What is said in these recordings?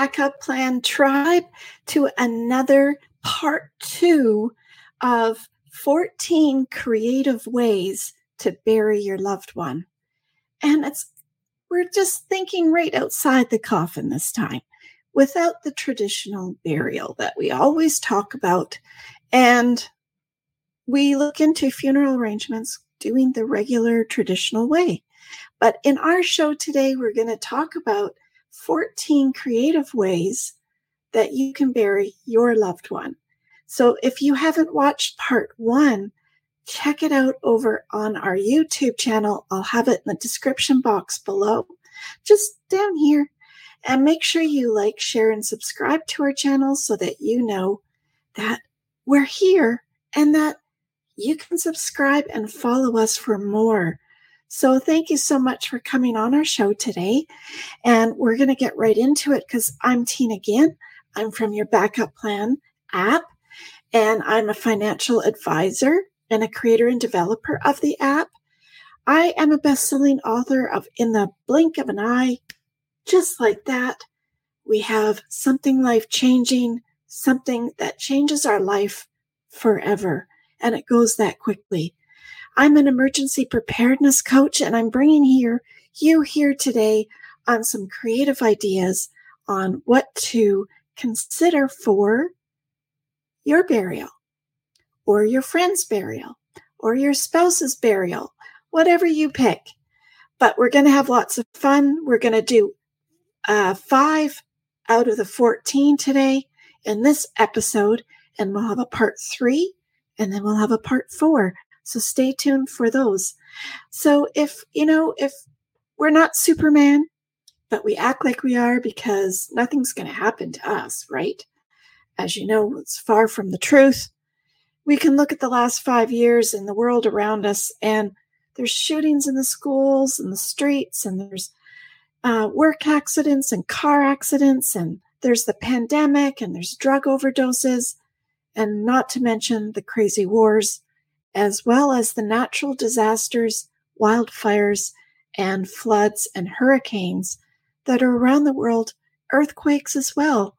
Backup plan tribe, to another part two of 14 creative ways to bury your loved one. And it's, we're just thinking right outside the coffin this time without the traditional burial that we always talk about. And we look into funeral arrangements doing the regular traditional way. But in our show today, we're going to talk about 14 creative ways that you can bury your loved one. So if you haven't watched part one, check it out over on our YouTube channel. I'll have it in the description box below, just down here. And make sure you like, share, and subscribe to our channel so that you know that we're here and that you can subscribe and follow us for more so thank you so much for coming on our show today. And we're going to get right into it because I'm Tina Ginn. I'm from your backup plan app and I'm a financial advisor and a creator and developer of the app. I am a best-selling author of In the Blink of an Eye. Just like that, we have something life-changing, something that changes our life forever. And it goes that quickly. I'm an emergency preparedness coach, and I'm bringing here you here today on some creative ideas on what to consider for your burial or your friend's burial or your spouse's burial, whatever you pick. But we're going to have lots of fun. We're going to do uh, five out of the 14 today in this episode, and we'll have a part three, and then we'll have a part four. So stay tuned for those. So if, you know, if we're not Superman, but we act like we are because nothing's going to happen to us, right? As you know, it's far from the truth. We can look at the last five years in the world around us, and there's shootings in the schools and the streets, and there's uh, work accidents and car accidents, and there's the pandemic, and there's drug overdoses, and not to mention the crazy wars as well as the natural disasters, wildfires, and floods and hurricanes that are around the world, earthquakes as well.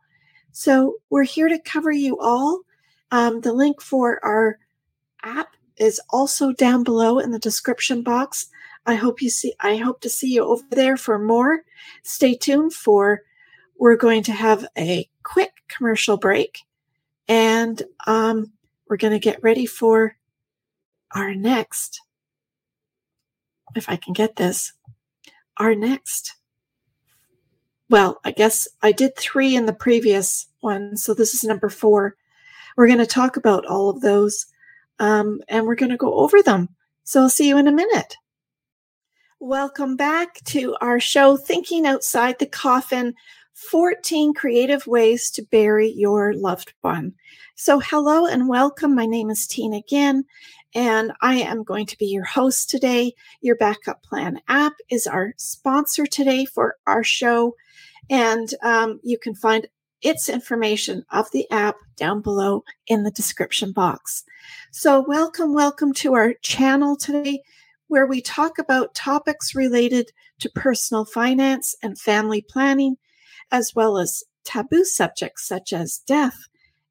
So we're here to cover you all. Um, the link for our app is also down below in the description box. I hope you see, I hope to see you over there for more. Stay tuned for, we're going to have a quick commercial break and um, we're going to get ready for our next, if I can get this, our next. Well, I guess I did three in the previous one, so this is number four. We're going to talk about all of those um, and we're going to go over them. So I'll see you in a minute. Welcome back to our show, Thinking Outside the Coffin 14 Creative Ways to Bury Your Loved One. So, hello and welcome. My name is Tina Ginn, and I am going to be your host today. Your Backup Plan app is our sponsor today for our show, and um, you can find its information of the app down below in the description box. So, welcome, welcome to our channel today, where we talk about topics related to personal finance and family planning, as well as taboo subjects such as death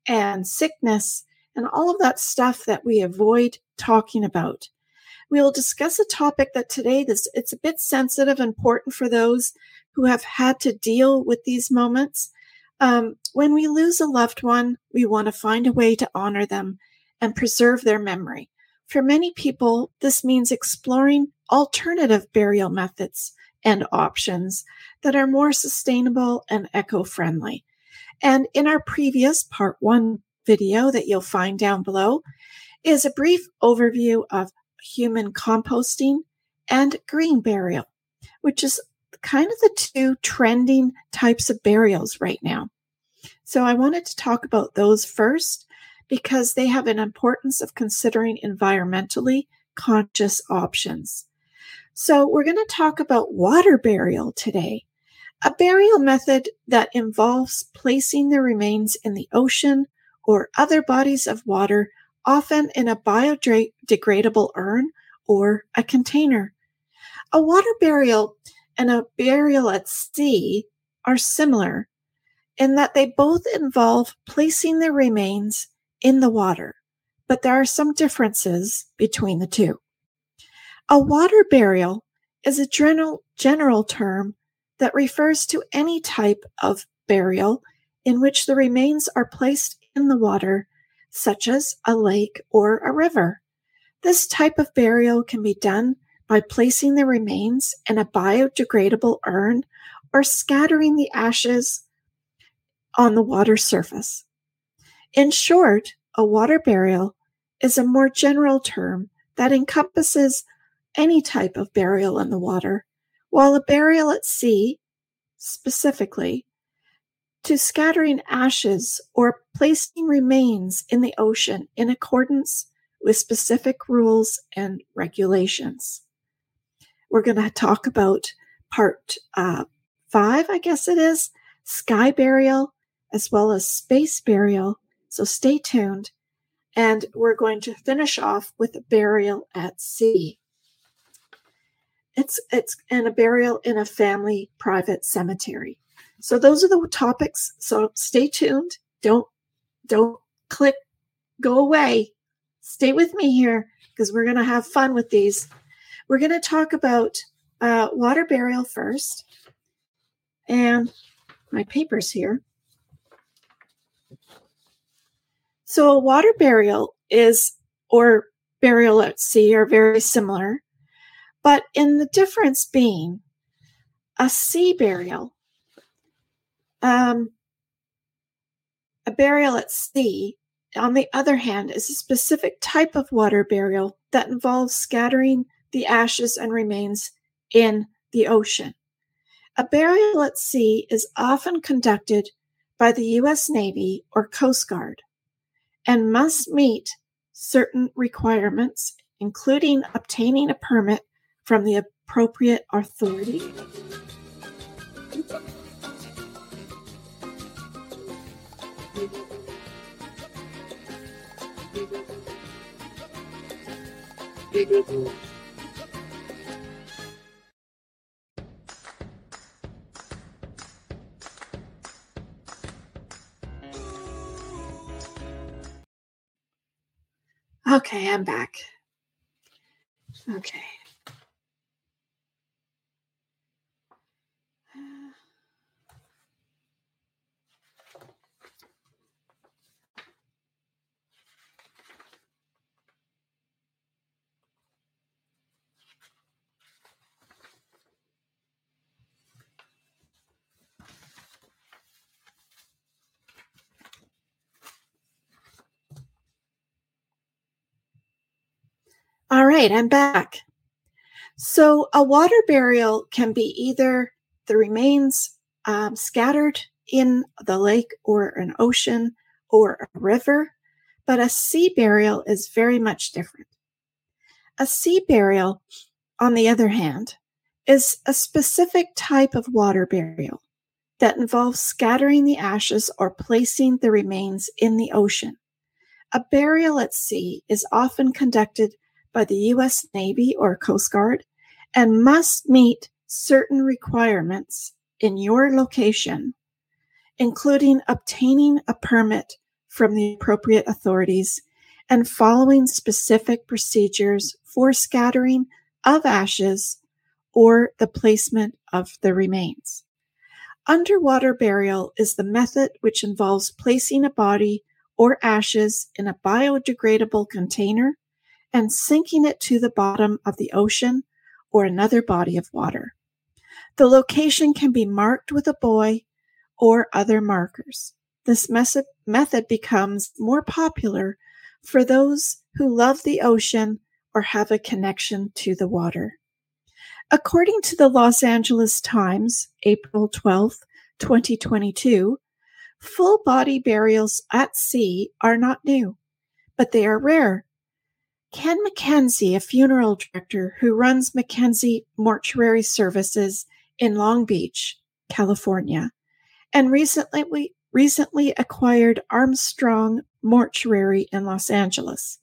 and sickness and all of that stuff that we avoid talking about. We will discuss a topic that today this it's a bit sensitive and important for those who have had to deal with these moments. Um, when we lose a loved one, we want to find a way to honor them and preserve their memory. For many people, this means exploring alternative burial methods and options that are more sustainable and eco friendly. And in our previous part one video that you'll find down below, is a brief overview of human composting and green burial, which is kind of the two trending types of burials right now. So I wanted to talk about those first because they have an importance of considering environmentally conscious options. So we're going to talk about water burial today, a burial method that involves placing the remains in the ocean or other bodies of water often in a biodegradable urn or a container. A water burial and a burial at sea are similar in that they both involve placing the remains in the water, but there are some differences between the two. A water burial is a general, general term that refers to any type of burial in which the remains are placed in the water, such as a lake or a river. This type of burial can be done by placing the remains in a biodegradable urn or scattering the ashes on the water surface. In short, a water burial is a more general term that encompasses any type of burial in the water, while a burial at sea, specifically, to scattering ashes or placing remains in the ocean in accordance with specific rules and regulations. We're going to talk about part uh, five, I guess it is, sky burial, as well as space burial. So stay tuned. And we're going to finish off with a burial at sea. It's it's and a burial in a family private cemetery. So those are the topics. So stay tuned. Don't don't click go away. Stay with me here because we're going to have fun with these. We're going to talk about uh, water burial first, and my papers here. So a water burial is or burial at sea are very similar. But in the difference being a sea burial, um, a burial at sea, on the other hand, is a specific type of water burial that involves scattering the ashes and remains in the ocean. A burial at sea is often conducted by the U.S. Navy or Coast Guard and must meet certain requirements, including obtaining a permit from the appropriate authority. Okay, I'm back. Okay. All right, I'm back. So, a water burial can be either the remains um, scattered in the lake or an ocean or a river, but a sea burial is very much different. A sea burial, on the other hand, is a specific type of water burial that involves scattering the ashes or placing the remains in the ocean. A burial at sea is often conducted by the U.S. Navy or Coast Guard and must meet certain requirements in your location, including obtaining a permit from the appropriate authorities and following specific procedures for scattering of ashes or the placement of the remains. Underwater burial is the method which involves placing a body or ashes in a biodegradable container and sinking it to the bottom of the ocean or another body of water. The location can be marked with a buoy or other markers. This method becomes more popular for those who love the ocean or have a connection to the water. According to the Los Angeles Times, April 12, 2022, full body burials at sea are not new, but they are rare Ken McKenzie, a funeral director who runs McKenzie Mortuary Services in Long Beach, California, and recently we recently acquired Armstrong Mortuary in Los Angeles,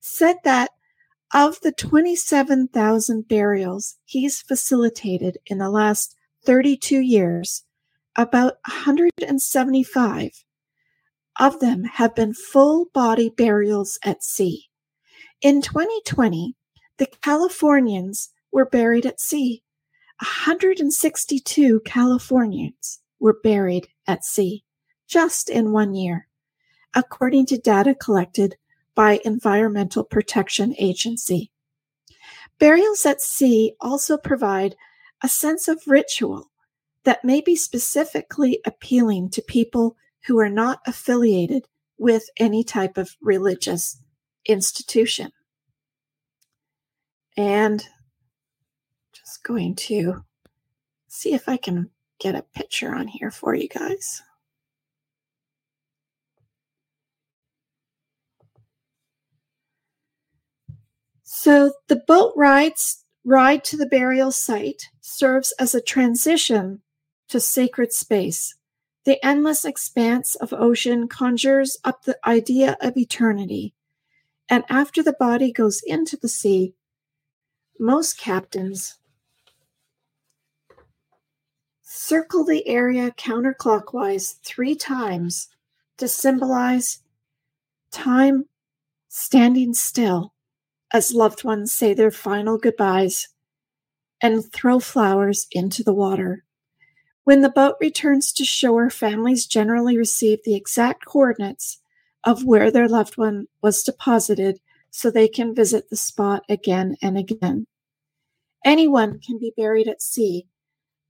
said that of the 27,000 burials he's facilitated in the last 32 years, about 175 of them have been full body burials at sea. In 2020, the Californians were buried at sea. 162 Californians were buried at sea just in one year, according to data collected by Environmental Protection Agency. Burials at sea also provide a sense of ritual that may be specifically appealing to people who are not affiliated with any type of religious institution. And just going to see if I can get a picture on here for you guys. So the boat rides ride to the burial site serves as a transition to sacred space. The endless expanse of ocean conjures up the idea of eternity. And after the body goes into the sea, most captains circle the area counterclockwise three times to symbolize time standing still as loved ones say their final goodbyes and throw flowers into the water. When the boat returns to shore, families generally receive the exact coordinates of where their loved one was deposited so they can visit the spot again and again. Anyone can be buried at sea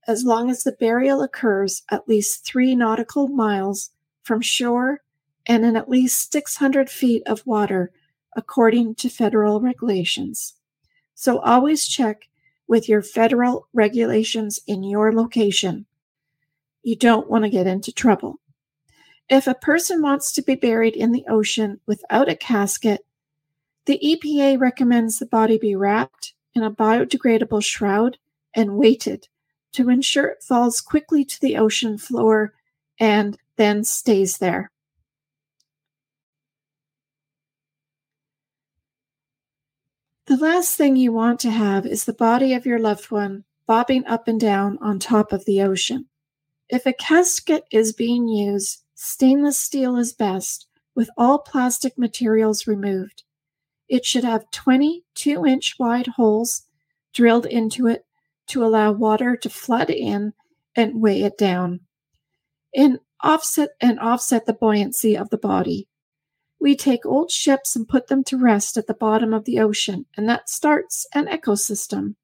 as long as the burial occurs at least three nautical miles from shore and in at least 600 feet of water, according to federal regulations. So always check with your federal regulations in your location. You don't want to get into trouble. If a person wants to be buried in the ocean without a casket, the EPA recommends the body be wrapped in a biodegradable shroud and weighted to ensure it falls quickly to the ocean floor and then stays there. The last thing you want to have is the body of your loved one bobbing up and down on top of the ocean. If a casket is being used, stainless steel is best, with all plastic materials removed. It should have 22 inch wide holes drilled into it to allow water to flood in and weigh it down and offset and offset the buoyancy of the body. We take old ships and put them to rest at the bottom of the ocean, and that starts an ecosystem.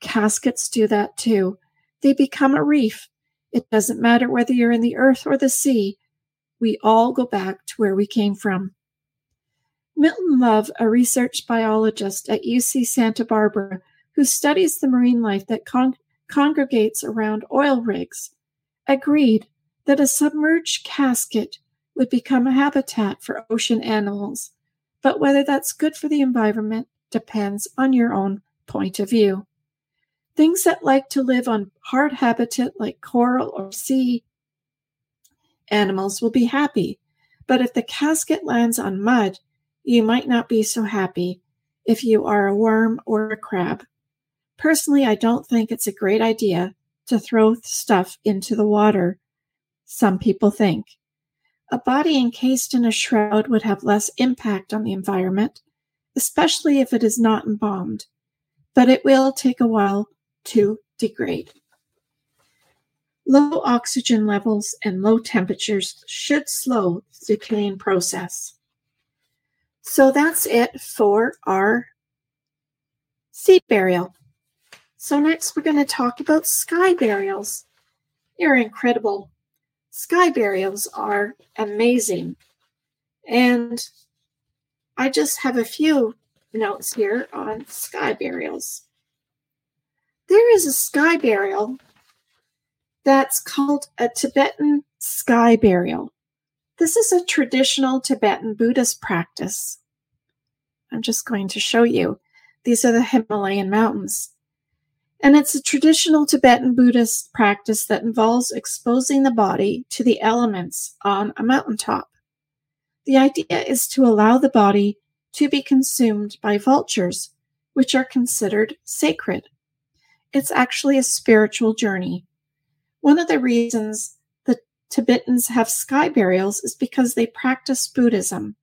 Caskets do that too. They become a reef. It doesn't matter whether you're in the earth or the sea. We all go back to where we came from. Milton Love, a research biologist at UC Santa Barbara, who studies the marine life that con- congregates around oil rigs, agreed that a submerged casket would become a habitat for ocean animals. But whether that's good for the environment depends on your own point of view. Things that like to live on hard habitat like coral or sea animals will be happy. But if the casket lands on mud, you might not be so happy if you are a worm or a crab. Personally, I don't think it's a great idea to throw stuff into the water. Some people think. A body encased in a shroud would have less impact on the environment, especially if it is not embalmed, but it will take a while to degrade. Low oxygen levels and low temperatures should slow the decaying process. So that's it for our sea burial. So next we're going to talk about sky burials. They're incredible. Sky burials are amazing. And I just have a few notes here on sky burials. There is a sky burial that's called a Tibetan sky burial. This is a traditional Tibetan Buddhist practice. I'm just going to show you. These are the Himalayan mountains. And it's a traditional Tibetan Buddhist practice that involves exposing the body to the elements on a mountaintop. The idea is to allow the body to be consumed by vultures, which are considered sacred. It's actually a spiritual journey One of the reasons the Tibetans have sky burials is because they practice Buddhism.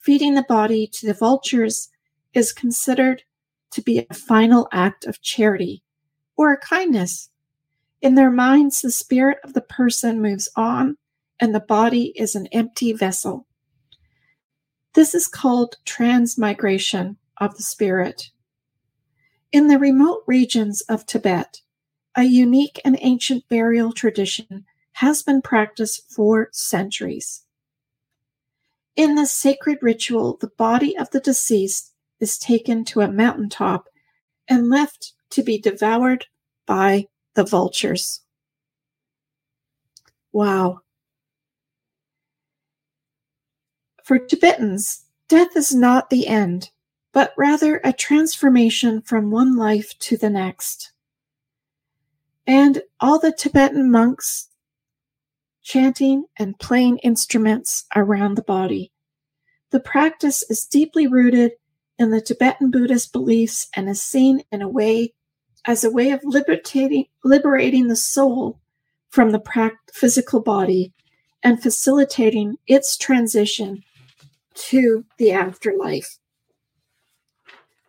Feeding the body to the vultures is considered to be a final act of charity or a kindness. In their minds, the spirit of the person moves on and the body is an empty vessel. This is called transmigration of the spirit. In the remote regions of Tibet, a unique and ancient burial tradition has been practiced for centuries. In this sacred ritual, the body of the deceased is taken to a mountaintop and left to be devoured by the vultures. Wow. For Tibetans, death is not the end, but rather a transformation from one life to the next. And all the Tibetan monks chanting and playing instruments around the body. The practice is deeply rooted in the Tibetan Buddhist beliefs and is seen in a way as a way of liberating, liberating the soul from the physical body and facilitating its transition to the afterlife.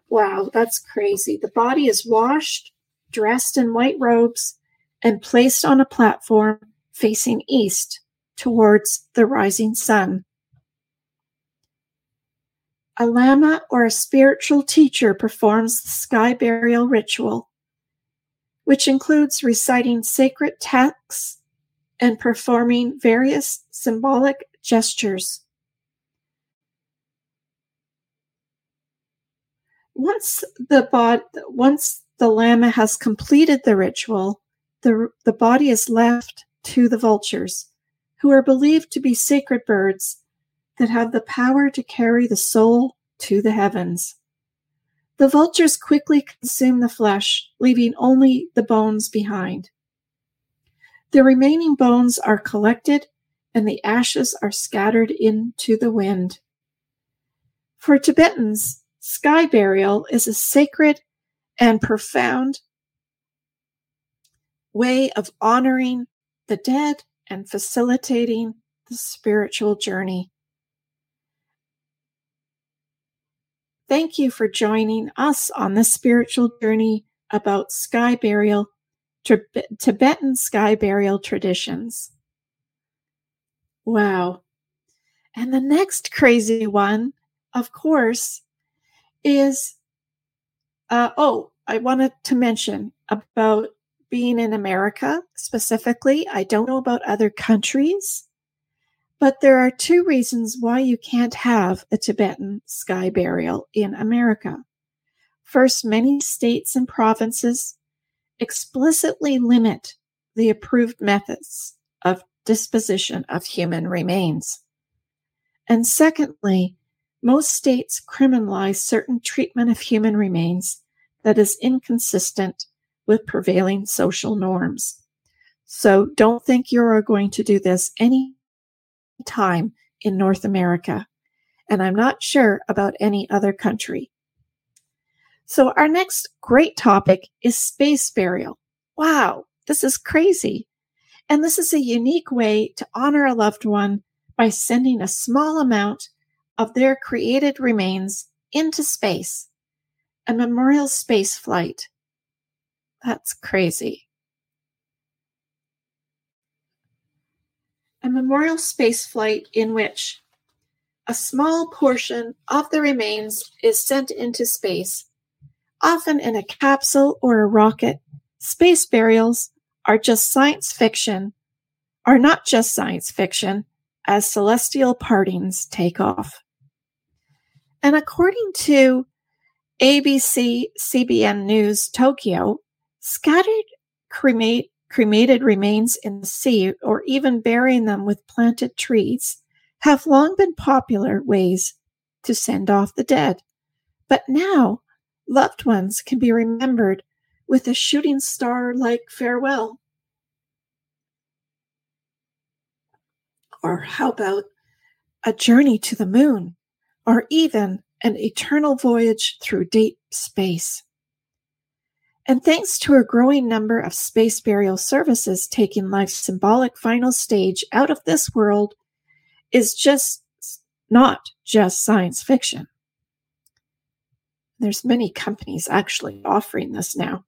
Wow, that's crazy. The body is washed, dressed in white robes, and placed on a platform facing east towards the rising sun. A lama or a spiritual teacher performs the sky burial ritual, which includes reciting sacred texts and performing various symbolic gestures. once the bod- once the lama has completed the ritual, the, the body is left to the vultures, who are believed to be sacred birds that have the power to carry the soul to the heavens. The vultures quickly consume the flesh, leaving only the bones behind. The remaining bones are collected and the ashes are scattered into the wind. For Tibetans, Sky burial is a sacred and profound way of honoring the dead and facilitating the spiritual journey. Thank you for joining us on this spiritual journey about sky burial, Tibetan sky burial traditions. Wow. And the next crazy one, of course, is uh, oh, I wanted to mention about being in America specifically. I don't know about other countries, but there are two reasons why you can't have a Tibetan sky burial in America. First, many states and provinces explicitly limit the approved methods of disposition of human remains. And secondly, most states criminalize certain treatment of human remains that is inconsistent with prevailing social norms. So don't think you are going to do this any time in North America. And I'm not sure about any other country. So our next great topic is space burial. Wow, this is crazy. And this is a unique way to honor a loved one by sending a small amount of their cremated remains into space, a memorial space flight. That's crazy. A memorial space flight in which a small portion of the remains is sent into space, often in a capsule or a rocket. Space burials are just science fiction, are not just science fiction, as celestial partings take off. And according to ABC CBN News Tokyo, scattered cremate, cremated remains in the sea or even burying them with planted trees have long been popular ways to send off the dead. But now, loved ones can be remembered with a shooting star like farewell. Or how about a journey to the moon? Or even an eternal voyage through deep space. And thanks to a growing number of space burial services taking life's symbolic final stage out of this world is just not just science fiction. There's many companies actually offering this now.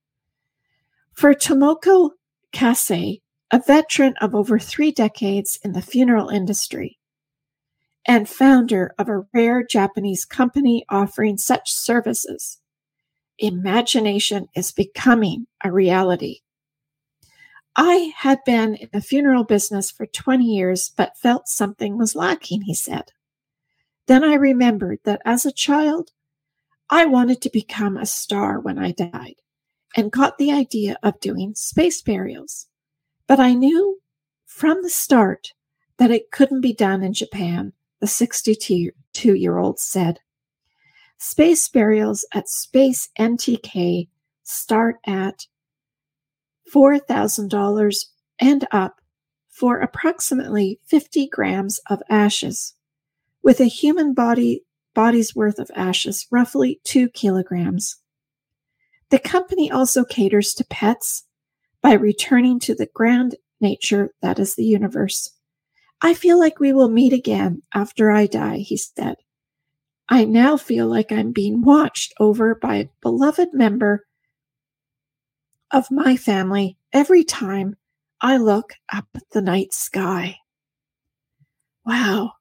For Tomoko Kase, a veteran of over three decades in the funeral industry and founder of a rare Japanese company offering such services, imagination is becoming a reality. I had been in the funeral business for 20 years, but felt something was lacking, he said. Then I remembered that as a child, I wanted to become a star when I died and got the idea of doing space burials. But I knew from the start that it couldn't be done in Japan, the 62 year old said. Space burials at Space NTK start at $4,000 and up for approximately 50 grams of ashes, with a human body body's worth of ashes, roughly 2 kilograms. The company also caters to pets by returning to the grand nature that is the universe. I feel like we will meet again after I die, he said. I now feel like I'm being watched over by a beloved member of my family every time I look up at the night sky. Wow.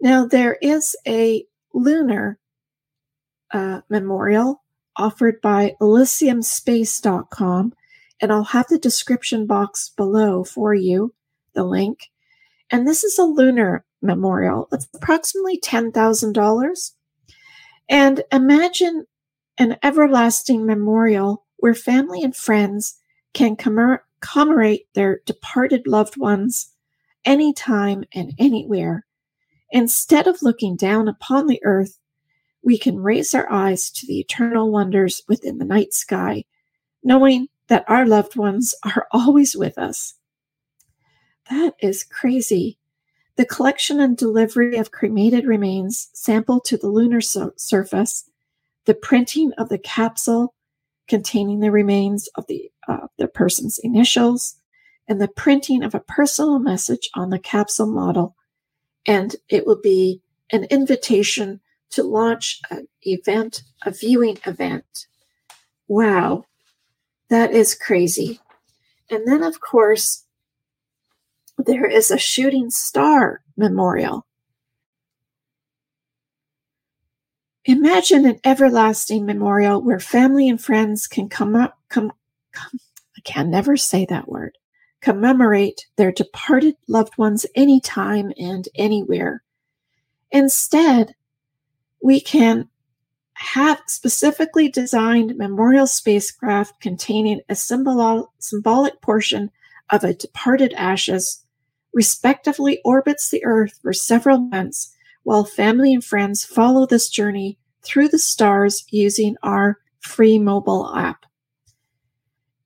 Now, there is a lunar uh, memorial offered by elysiumspace.com, and I'll have the description box below for you, the link. And this is a lunar memorial. It's approximately $10,000. And imagine an everlasting memorial where family and friends can commemorate their departed loved ones anytime and anywhere. Instead of looking down upon the earth, we can raise our eyes to the eternal wonders within the night sky, knowing that our loved ones are always with us. That is crazy. The collection and delivery of cremated remains sampled to the lunar so- surface, the printing of the capsule containing the remains of the, uh, the person's initials, and the printing of a personal message on the capsule model. And it will be an invitation to launch an event, a viewing event. Wow, that is crazy. And then, of course, there is a shooting star memorial. Imagine an everlasting memorial where family and friends can come up, come, come, I can never say that word, commemorate their departed loved ones anytime and anywhere. Instead, we can have specifically designed memorial spacecraft containing a symbol- symbolic portion of a departed ashes respectively orbits the Earth for several months while family and friends follow this journey through the stars using our free mobile app.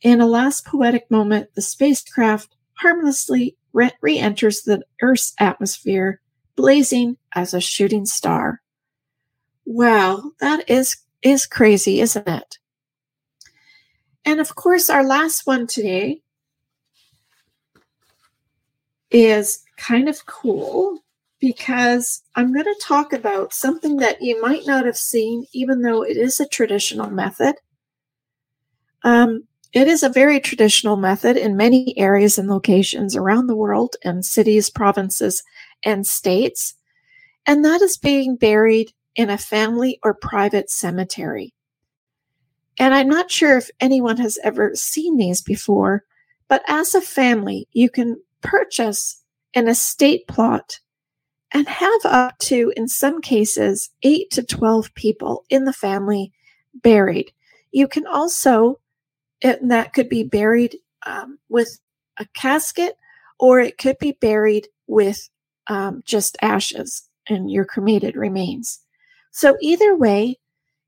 In a last poetic moment, the spacecraft harmlessly re enters the Earth's atmosphere, blazing as a shooting star. Wow, that is, is crazy, isn't it? And of course, our last one today is kind of cool because I'm going to talk about something that you might not have seen, even though it is a traditional method. Um, it is a very traditional method in many areas and locations around the world and cities, provinces, and states. And that is being buried in a family or private cemetery. And I'm not sure if anyone has ever seen these before, but as a family, you can purchase an estate plot and have up to, in some cases, 8 to 12 people in the family buried. You can also, and that could be buried um, with a casket or it could be buried with um, just ashes and your cremated remains. So, either way,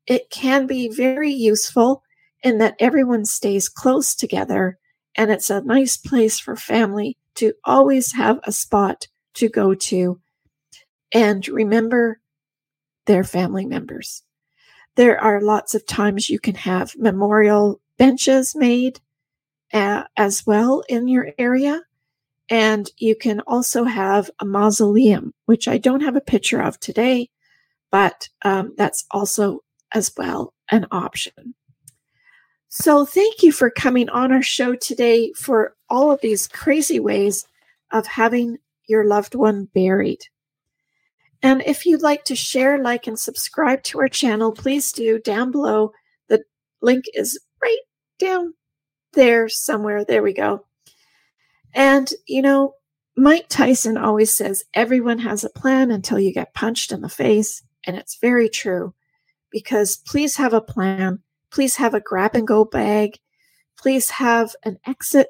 it can be very useful in that everyone stays close together and it's a nice place for family to always have a spot to go to and remember their family members. There are lots of times you can have memorial benches made uh, as well in your area. And you can also have a mausoleum, which I don't have a picture of today, but um, that's also as well an option. So thank you for coming on our show today for all of these crazy ways of having your loved one buried. And if you'd like to share, like, and subscribe to our channel, please do down below. The link is right down there somewhere. There we go. And, you know, Mike Tyson always says everyone has a plan until you get punched in the face. And it's very true because please have a plan. Please have a grab and go bag. Please have an exit,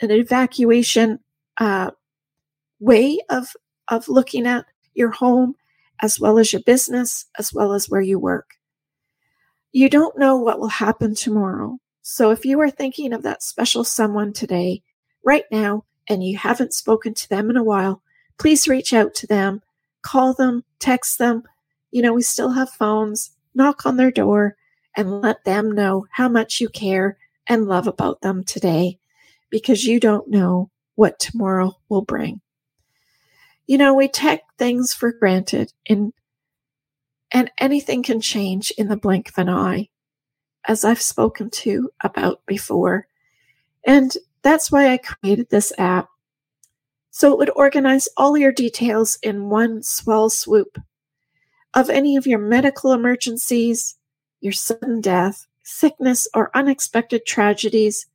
an evacuation uh, way of, of looking at your home, as well as your business, as well as where you work. You don't know what will happen tomorrow. So if you are thinking of that special someone today, right now, and you haven't spoken to them in a while, please reach out to them, call them, text them. You know, we still have phones, knock on their door, and let them know how much you care and love about them today because you don't know what tomorrow will bring. You know, we take things for granted in, and anything can change in the blink of an eye, as I've spoken to about before. And that's why I created this app. So it would organize all your details in one swell swoop of any of your medical emergencies, your sudden death, sickness, or unexpected tragedies,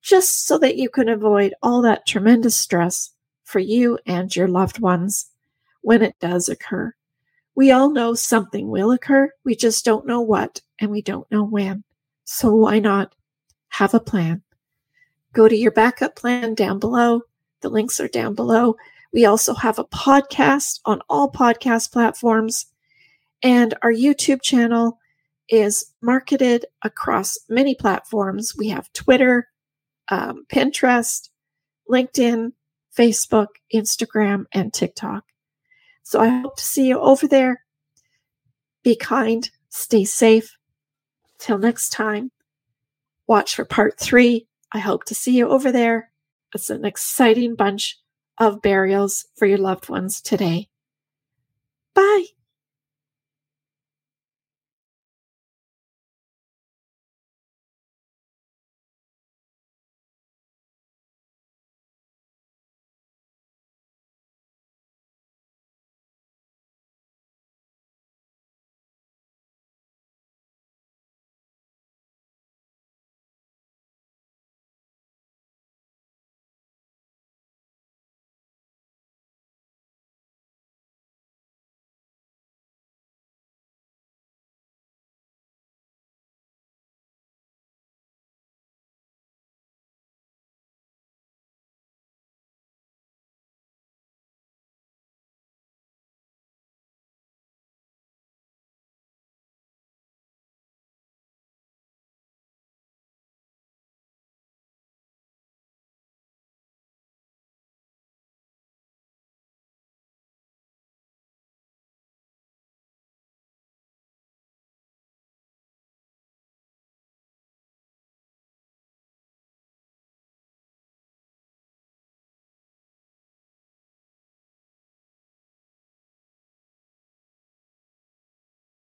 just so that you can avoid all that tremendous stress for you and your loved ones when it does occur. We all know something will occur. We just don't know what and we don't know when. So why not have a plan? Go to your backup plan down below. The links are down below. We also have a podcast on all podcast platforms. And our YouTube channel is marketed across many platforms. We have Twitter, um, Pinterest, LinkedIn, Facebook, Instagram, and TikTok. So I hope to see you over there. Be kind, stay safe. Till next time, watch for part three. I hope to see you over there. It's an exciting bunch of burials for your loved ones today. Bye.